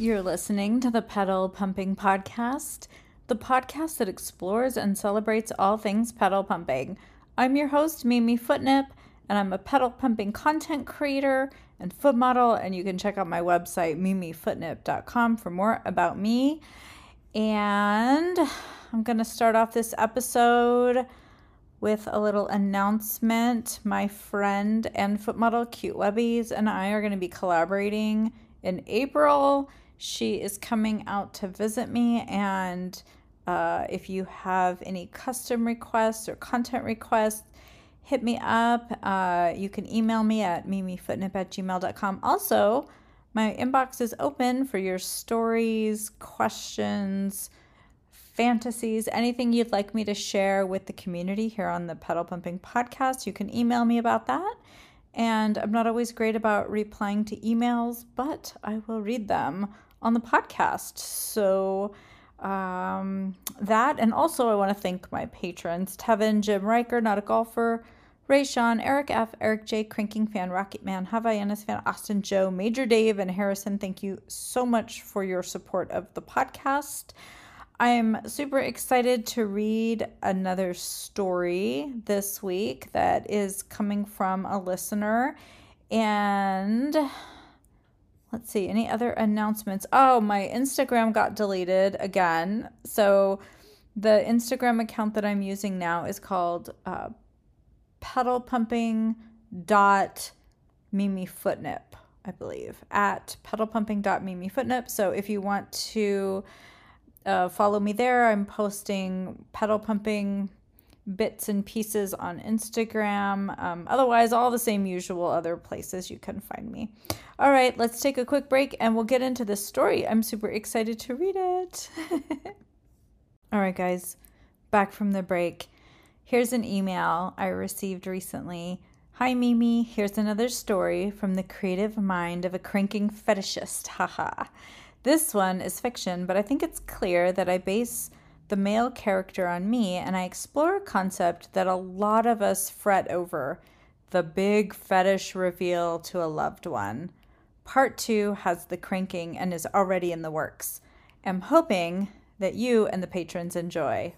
You're listening to the Pedal Pumping Podcast, the podcast that explores and celebrates all things pedal pumping. I'm your host, Mimi Footnip, and I'm a pedal pumping content creator and foot model. And you can check out my website, mimifootnip.com, for more about me. And I'm going to start off this episode with a little announcement. My friend and foot model Cute Webbies and I are going to be collaborating in April. She is coming out to visit me, and uh, if you have any custom requests or content requests, hit me up. Uh, you can email me at mimifootnip at gmail.com. Also, my inbox is open for your stories, questions, fantasies, anything you'd like me to share with the community here on the Pedal Pumping Podcast. You can email me about that. And I'm not always great about replying to emails, but I will read them on the podcast. So, um, that, and also I want to thank my patrons Tevin, Jim Riker, not a golfer, Ray Sean, Eric F., Eric J., Cranking Fan, Rocket Man, Havaianas Fan, Austin Joe, Major Dave, and Harrison. Thank you so much for your support of the podcast. I'm super excited to read another story this week that is coming from a listener. And let's see, any other announcements? Oh, my Instagram got deleted again. So the Instagram account that I'm using now is called uh, pedal pumping dot mimi footnip, I believe, at pedal pumping dot mimi footnip. So if you want to uh, follow me there. I'm posting pedal pumping bits and pieces on Instagram. Um, otherwise, all the same usual other places you can find me. All right, let's take a quick break and we'll get into this story. I'm super excited to read it. all right, guys, back from the break. Here's an email I received recently. Hi, Mimi. Here's another story from the creative mind of a cranking fetishist. Haha. This one is fiction, but I think it's clear that I base the male character on me and I explore a concept that a lot of us fret over the big fetish reveal to a loved one. Part two has the cranking and is already in the works. I'm hoping that you and the patrons enjoy.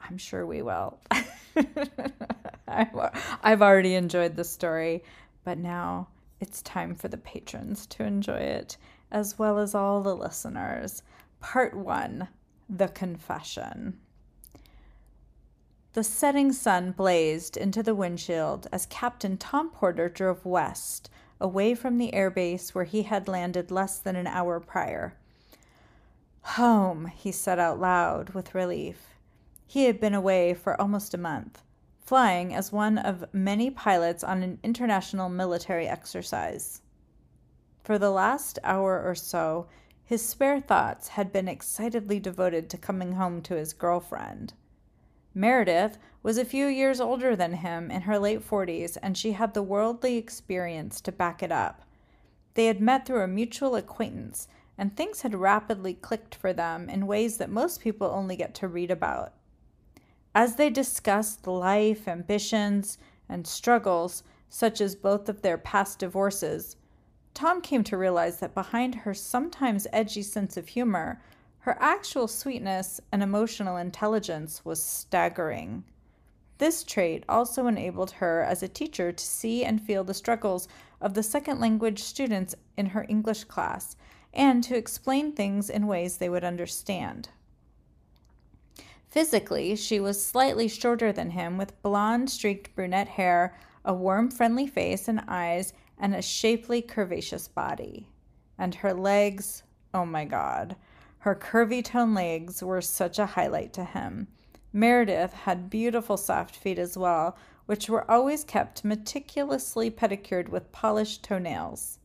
I'm sure we will. I've already enjoyed the story, but now it's time for the patrons to enjoy it as well as all the listeners. Part 1 The Confession. The setting sun blazed into the windshield as Captain Tom Porter drove west, away from the airbase where he had landed less than an hour prior. Home, he said out loud with relief. He had been away for almost a month, flying as one of many pilots on an international military exercise. For the last hour or so, his spare thoughts had been excitedly devoted to coming home to his girlfriend. Meredith was a few years older than him in her late 40s, and she had the worldly experience to back it up. They had met through a mutual acquaintance, and things had rapidly clicked for them in ways that most people only get to read about. As they discussed life, ambitions, and struggles, such as both of their past divorces, Tom came to realize that behind her sometimes edgy sense of humor, her actual sweetness and emotional intelligence was staggering. This trait also enabled her as a teacher to see and feel the struggles of the second language students in her English class and to explain things in ways they would understand. Physically, she was slightly shorter than him with blonde streaked brunette hair, a warm, friendly face and eyes, and a shapely, curvaceous body. And her legs, oh my god, her curvy toned legs were such a highlight to him. Meredith had beautiful soft feet as well, which were always kept meticulously pedicured with polished toenails.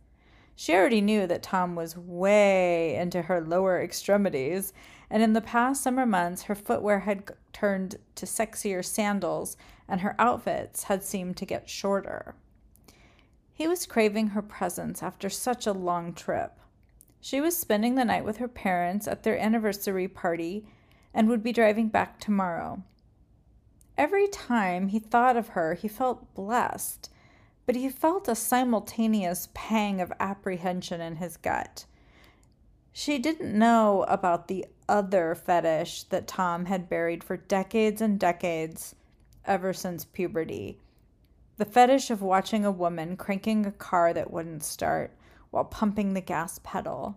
She already knew that Tom was way into her lower extremities, and in the past summer months, her footwear had turned to sexier sandals, and her outfits had seemed to get shorter. He was craving her presence after such a long trip. She was spending the night with her parents at their anniversary party and would be driving back tomorrow. Every time he thought of her, he felt blessed, but he felt a simultaneous pang of apprehension in his gut. She didn't know about the other fetish that Tom had buried for decades and decades, ever since puberty. The fetish of watching a woman cranking a car that wouldn't start while pumping the gas pedal.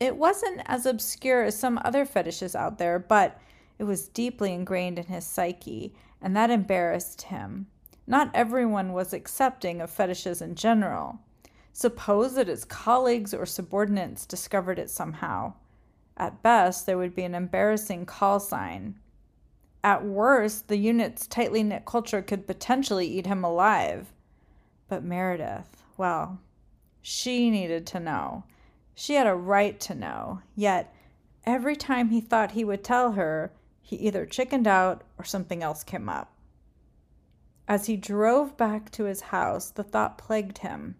It wasn't as obscure as some other fetishes out there, but it was deeply ingrained in his psyche, and that embarrassed him. Not everyone was accepting of fetishes in general. Suppose that his colleagues or subordinates discovered it somehow. At best, there would be an embarrassing call sign. At worst, the unit's tightly knit culture could potentially eat him alive. But Meredith, well, she needed to know. She had a right to know, yet every time he thought he would tell her, he either chickened out or something else came up. As he drove back to his house, the thought plagued him.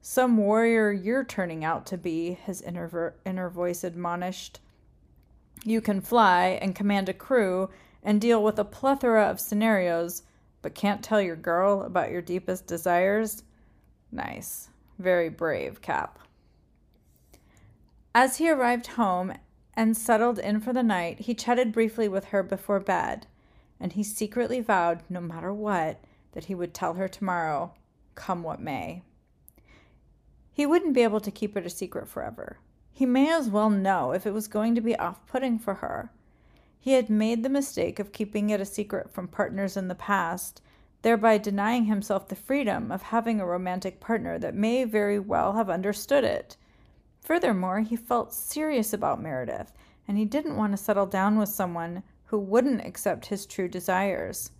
Some warrior you're turning out to be, his inner, inner voice admonished. You can fly and command a crew and deal with a plethora of scenarios, but can't tell your girl about your deepest desires? Nice. Very brave, Cap. As he arrived home and settled in for the night, he chatted briefly with her before bed, and he secretly vowed, no matter what, that he would tell her tomorrow, come what may. He wouldn't be able to keep it a secret forever. He may as well know if it was going to be off putting for her. He had made the mistake of keeping it a secret from partners in the past, thereby denying himself the freedom of having a romantic partner that may very well have understood it. Furthermore, he felt serious about Meredith, and he didn't want to settle down with someone who wouldn't accept his true desires.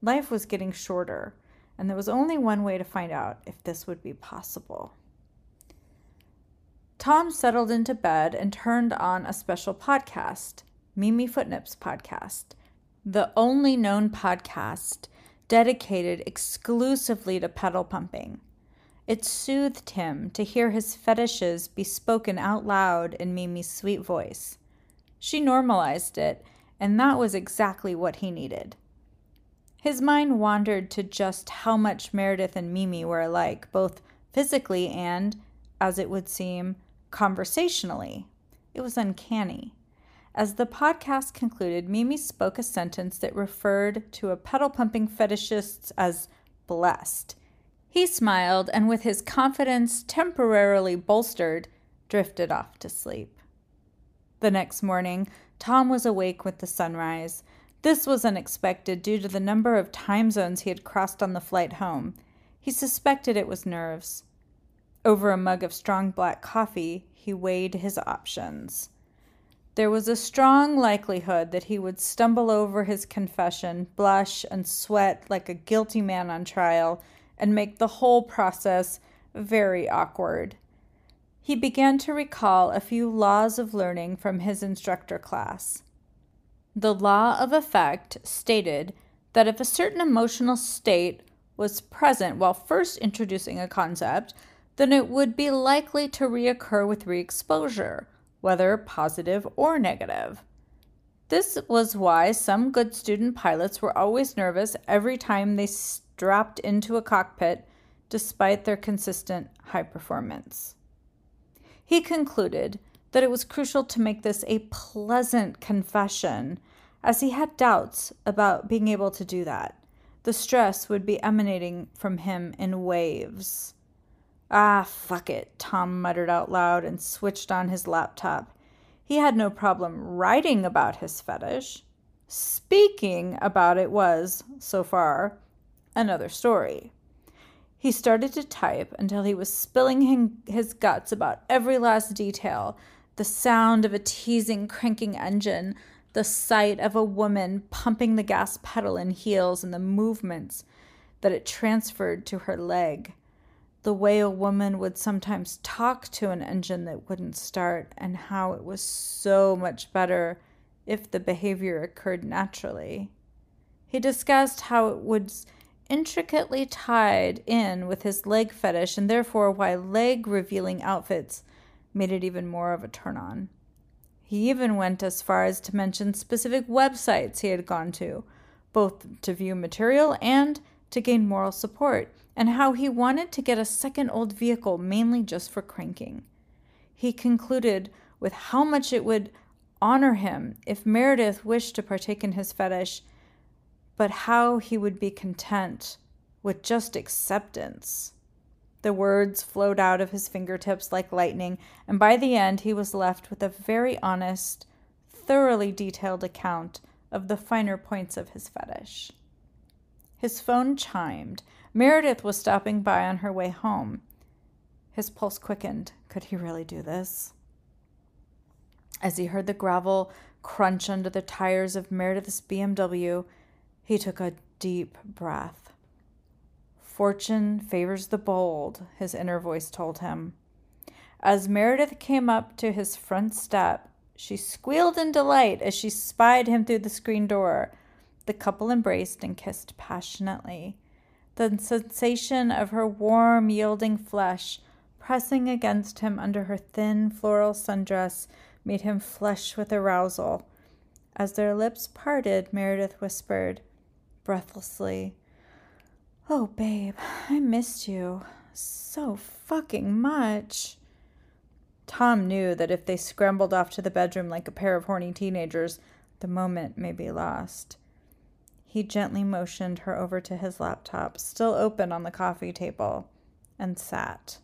Life was getting shorter, and there was only one way to find out if this would be possible. Tom settled into bed and turned on a special podcast, Mimi Footnip's podcast, the only known podcast dedicated exclusively to pedal pumping. It soothed him to hear his fetishes be spoken out loud in Mimi's sweet voice. She normalized it, and that was exactly what he needed. His mind wandered to just how much Meredith and Mimi were alike, both physically and, as it would seem, conversationally. It was uncanny. As the podcast concluded, Mimi spoke a sentence that referred to a pedal pumping fetishist as blessed. He smiled and, with his confidence temporarily bolstered, drifted off to sleep. The next morning, Tom was awake with the sunrise. This was unexpected due to the number of time zones he had crossed on the flight home. He suspected it was nerves. Over a mug of strong black coffee, he weighed his options. There was a strong likelihood that he would stumble over his confession, blush, and sweat like a guilty man on trial, and make the whole process very awkward. He began to recall a few laws of learning from his instructor class. The law of effect stated that if a certain emotional state was present while first introducing a concept, then it would be likely to reoccur with re exposure, whether positive or negative. This was why some good student pilots were always nervous every time they strapped into a cockpit, despite their consistent high performance. He concluded that it was crucial to make this a pleasant confession, as he had doubts about being able to do that. The stress would be emanating from him in waves. Ah, fuck it, Tom muttered out loud and switched on his laptop. He had no problem writing about his fetish. Speaking about it was, so far, another story. He started to type until he was spilling his guts about every last detail the sound of a teasing, cranking engine, the sight of a woman pumping the gas pedal in heels, and the movements that it transferred to her leg the way a woman would sometimes talk to an engine that wouldn't start, and how it was so much better if the behavior occurred naturally. He discussed how it was intricately tied in with his leg fetish, and therefore why leg revealing outfits made it even more of a turn on. He even went as far as to mention specific websites he had gone to, both to view material and to gain moral support and how he wanted to get a second old vehicle mainly just for cranking. He concluded with how much it would honor him if Meredith wished to partake in his fetish, but how he would be content with just acceptance. The words flowed out of his fingertips like lightning, and by the end he was left with a very honest, thoroughly detailed account of the finer points of his fetish. His phone chimed. Meredith was stopping by on her way home. His pulse quickened. Could he really do this? As he heard the gravel crunch under the tires of Meredith's BMW, he took a deep breath. Fortune favors the bold, his inner voice told him. As Meredith came up to his front step, she squealed in delight as she spied him through the screen door. The couple embraced and kissed passionately. The sensation of her warm, yielding flesh pressing against him under her thin floral sundress made him flush with arousal. As their lips parted, Meredith whispered, breathlessly, Oh, babe, I missed you so fucking much. Tom knew that if they scrambled off to the bedroom like a pair of horny teenagers, the moment may be lost. He gently motioned her over to his laptop, still open on the coffee table, and sat.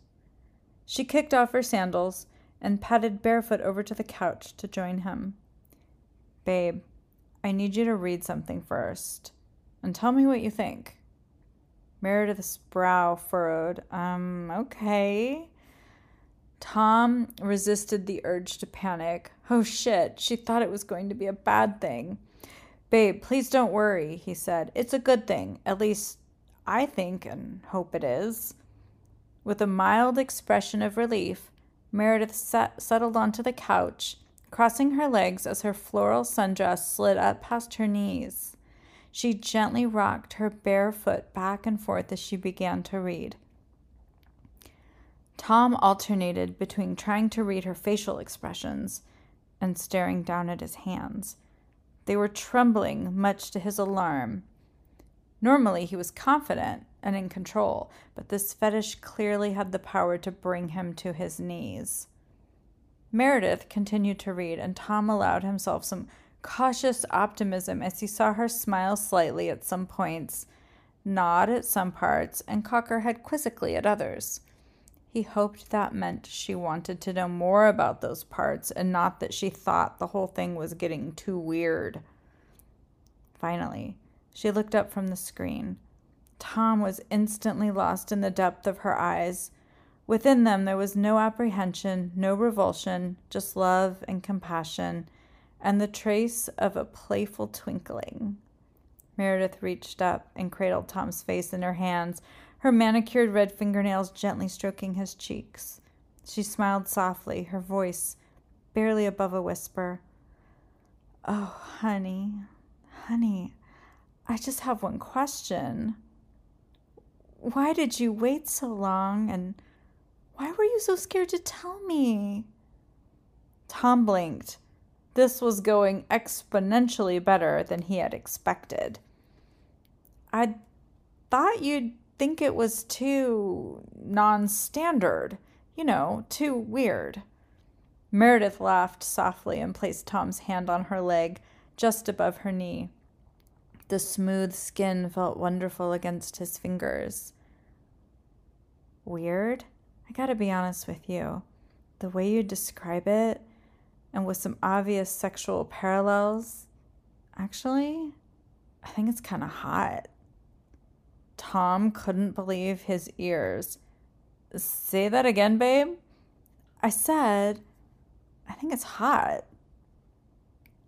She kicked off her sandals and padded barefoot over to the couch to join him. Babe, I need you to read something first, and tell me what you think. Meredith's brow furrowed. Um, okay. Tom resisted the urge to panic. Oh shit, she thought it was going to be a bad thing. Babe, please don't worry, he said. It's a good thing. At least I think and hope it is. With a mild expression of relief, Meredith sat, settled onto the couch, crossing her legs as her floral sundress slid up past her knees. She gently rocked her bare foot back and forth as she began to read. Tom alternated between trying to read her facial expressions and staring down at his hands. They were trembling, much to his alarm. Normally, he was confident and in control, but this fetish clearly had the power to bring him to his knees. Meredith continued to read, and Tom allowed himself some cautious optimism as he saw her smile slightly at some points, nod at some parts, and cock her head quizzically at others. He hoped that meant she wanted to know more about those parts and not that she thought the whole thing was getting too weird. Finally, she looked up from the screen. Tom was instantly lost in the depth of her eyes. Within them, there was no apprehension, no revulsion, just love and compassion and the trace of a playful twinkling. Meredith reached up and cradled Tom's face in her hands, her manicured red fingernails gently stroking his cheeks. She smiled softly, her voice barely above a whisper. Oh, honey, honey, I just have one question. Why did you wait so long and why were you so scared to tell me? Tom blinked this was going exponentially better than he had expected. I thought you'd think it was too non standard, you know, too weird. Meredith laughed softly and placed Tom's hand on her leg just above her knee. The smooth skin felt wonderful against his fingers. Weird? I gotta be honest with you. The way you describe it, and with some obvious sexual parallels, actually, I think it's kind of hot. Tom couldn't believe his ears. Say that again, babe? I said, I think it's hot.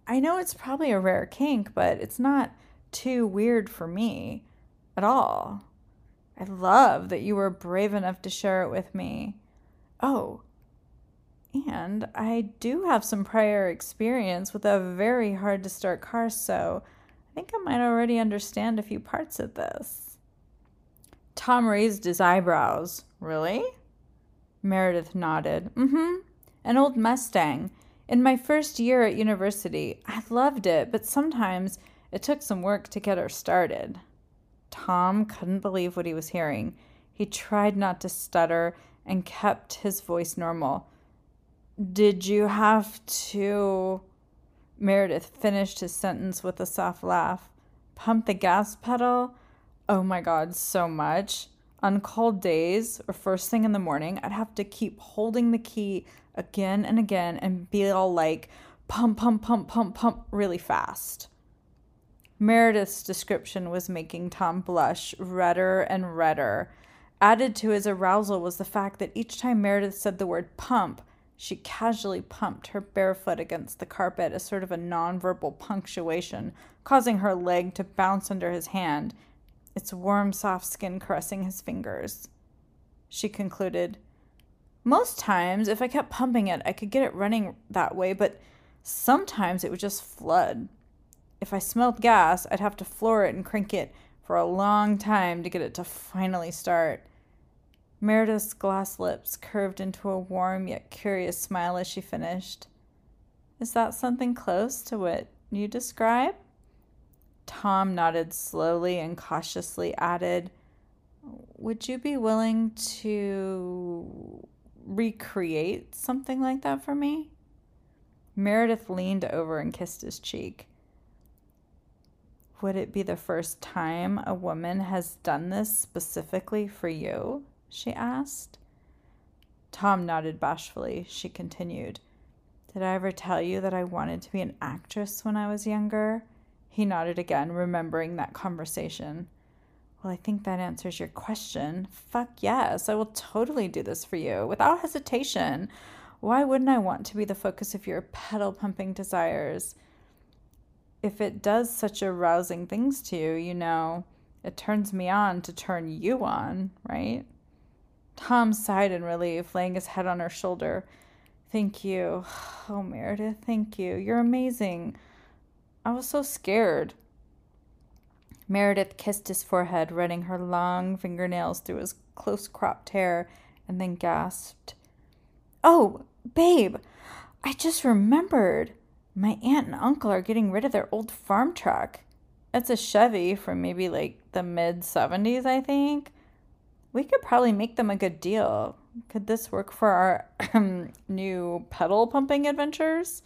I know it's probably a rare kink, but it's not too weird for me at all. I love that you were brave enough to share it with me. Oh, and I do have some prior experience with a very hard to start car, so I think I might already understand a few parts of this. Tom raised his eyebrows. Really? Meredith nodded. Mm hmm. An old Mustang. In my first year at university, I loved it, but sometimes it took some work to get her started. Tom couldn't believe what he was hearing. He tried not to stutter and kept his voice normal. Did you have to? Meredith finished his sentence with a soft laugh. Pump the gas pedal? Oh my god, so much. On cold days or first thing in the morning, I'd have to keep holding the key again and again and be all like, pump, pump, pump, pump, pump really fast. Meredith's description was making Tom blush redder and redder. Added to his arousal was the fact that each time Meredith said the word pump, she casually pumped her bare foot against the carpet as sort of a nonverbal punctuation, causing her leg to bounce under his hand its warm, soft skin caressing his fingers. She concluded, Most times, if I kept pumping it, I could get it running that way, but sometimes it would just flood. If I smelled gas, I'd have to floor it and crank it for a long time to get it to finally start. Meredith's glass lips curved into a warm yet curious smile as she finished. Is that something close to what you describe? Tom nodded slowly and cautiously added, Would you be willing to recreate something like that for me? Meredith leaned over and kissed his cheek. Would it be the first time a woman has done this specifically for you? she asked. Tom nodded bashfully. She continued, Did I ever tell you that I wanted to be an actress when I was younger? He nodded again, remembering that conversation. Well, I think that answers your question. Fuck yes, I will totally do this for you without hesitation. Why wouldn't I want to be the focus of your pedal pumping desires? If it does such arousing things to you, you know, it turns me on to turn you on, right? Tom sighed in relief, laying his head on her shoulder. Thank you. Oh, Meredith, thank you. You're amazing. I was so scared. Meredith kissed his forehead, running her long fingernails through his close cropped hair, and then gasped, Oh, babe, I just remembered. My aunt and uncle are getting rid of their old farm truck. It's a Chevy from maybe like the mid 70s, I think. We could probably make them a good deal. Could this work for our new pedal pumping adventures?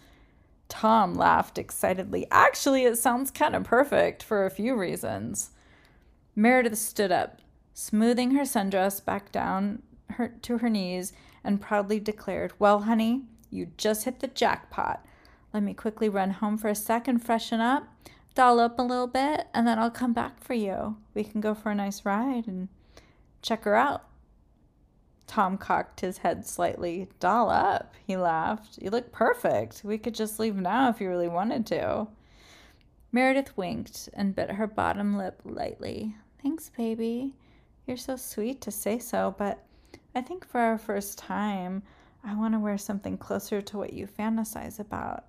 Tom laughed excitedly. Actually, it sounds kind of perfect for a few reasons. Meredith stood up, smoothing her sundress back down her, to her knees, and proudly declared, Well, honey, you just hit the jackpot. Let me quickly run home for a sec and freshen up, doll up a little bit, and then I'll come back for you. We can go for a nice ride and check her out. Tom cocked his head slightly. Doll up, he laughed. You look perfect. We could just leave now if you really wanted to. Meredith winked and bit her bottom lip lightly. Thanks, baby. You're so sweet to say so, but I think for our first time, I want to wear something closer to what you fantasize about.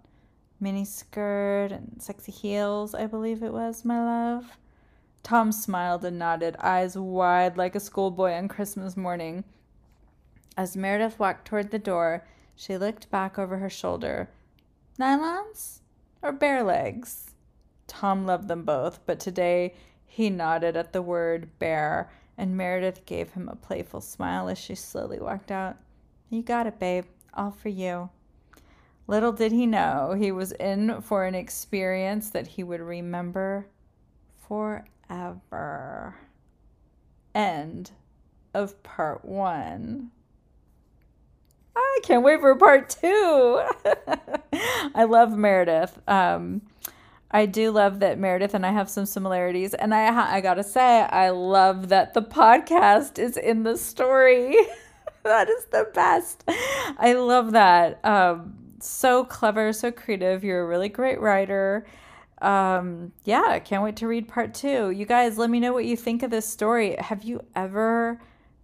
Mini skirt and sexy heels, I believe it was, my love. Tom smiled and nodded, eyes wide like a schoolboy on Christmas morning. As Meredith walked toward the door, she looked back over her shoulder. Nylons or bare legs? Tom loved them both, but today he nodded at the word bare, and Meredith gave him a playful smile as she slowly walked out. You got it, babe. All for you. Little did he know he was in for an experience that he would remember forever. End of part one. I can't wait for part two. I love Meredith. Um, I do love that Meredith and I have some similarities, and I I gotta say I love that the podcast is in the story. that is the best. I love that. Um, so clever, so creative. You're a really great writer. Um, yeah, can't wait to read part two. You guys, let me know what you think of this story. Have you ever?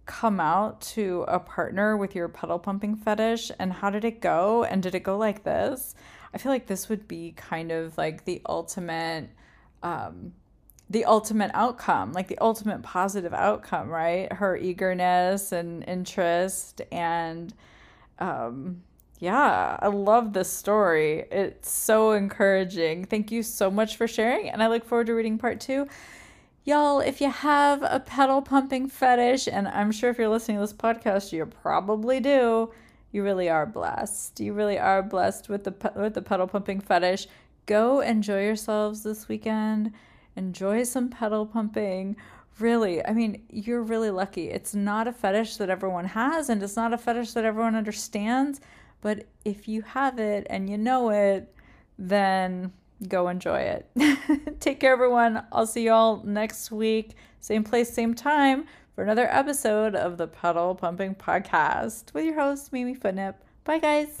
Come out to a partner with your pedal pumping fetish and how did it go and did it go like this i feel like this would be kind of like the ultimate um the ultimate outcome like the ultimate positive outcome right her eagerness and interest and um yeah, I love this story. It's so encouraging. Thank you so much for sharing, and I look forward to reading part two. Y'all, if you have a pedal pumping fetish, and I'm sure if you're listening to this podcast, you probably do, you really are blessed. You really are blessed with the with the pedal pumping fetish. Go enjoy yourselves this weekend. Enjoy some pedal pumping. Really, I mean, you're really lucky. It's not a fetish that everyone has, and it's not a fetish that everyone understands. But if you have it and you know it, then go enjoy it. Take care, everyone. I'll see y'all next week, same place, same time, for another episode of the Pedal Pumping Podcast with your host, Mimi Footnip. Bye, guys.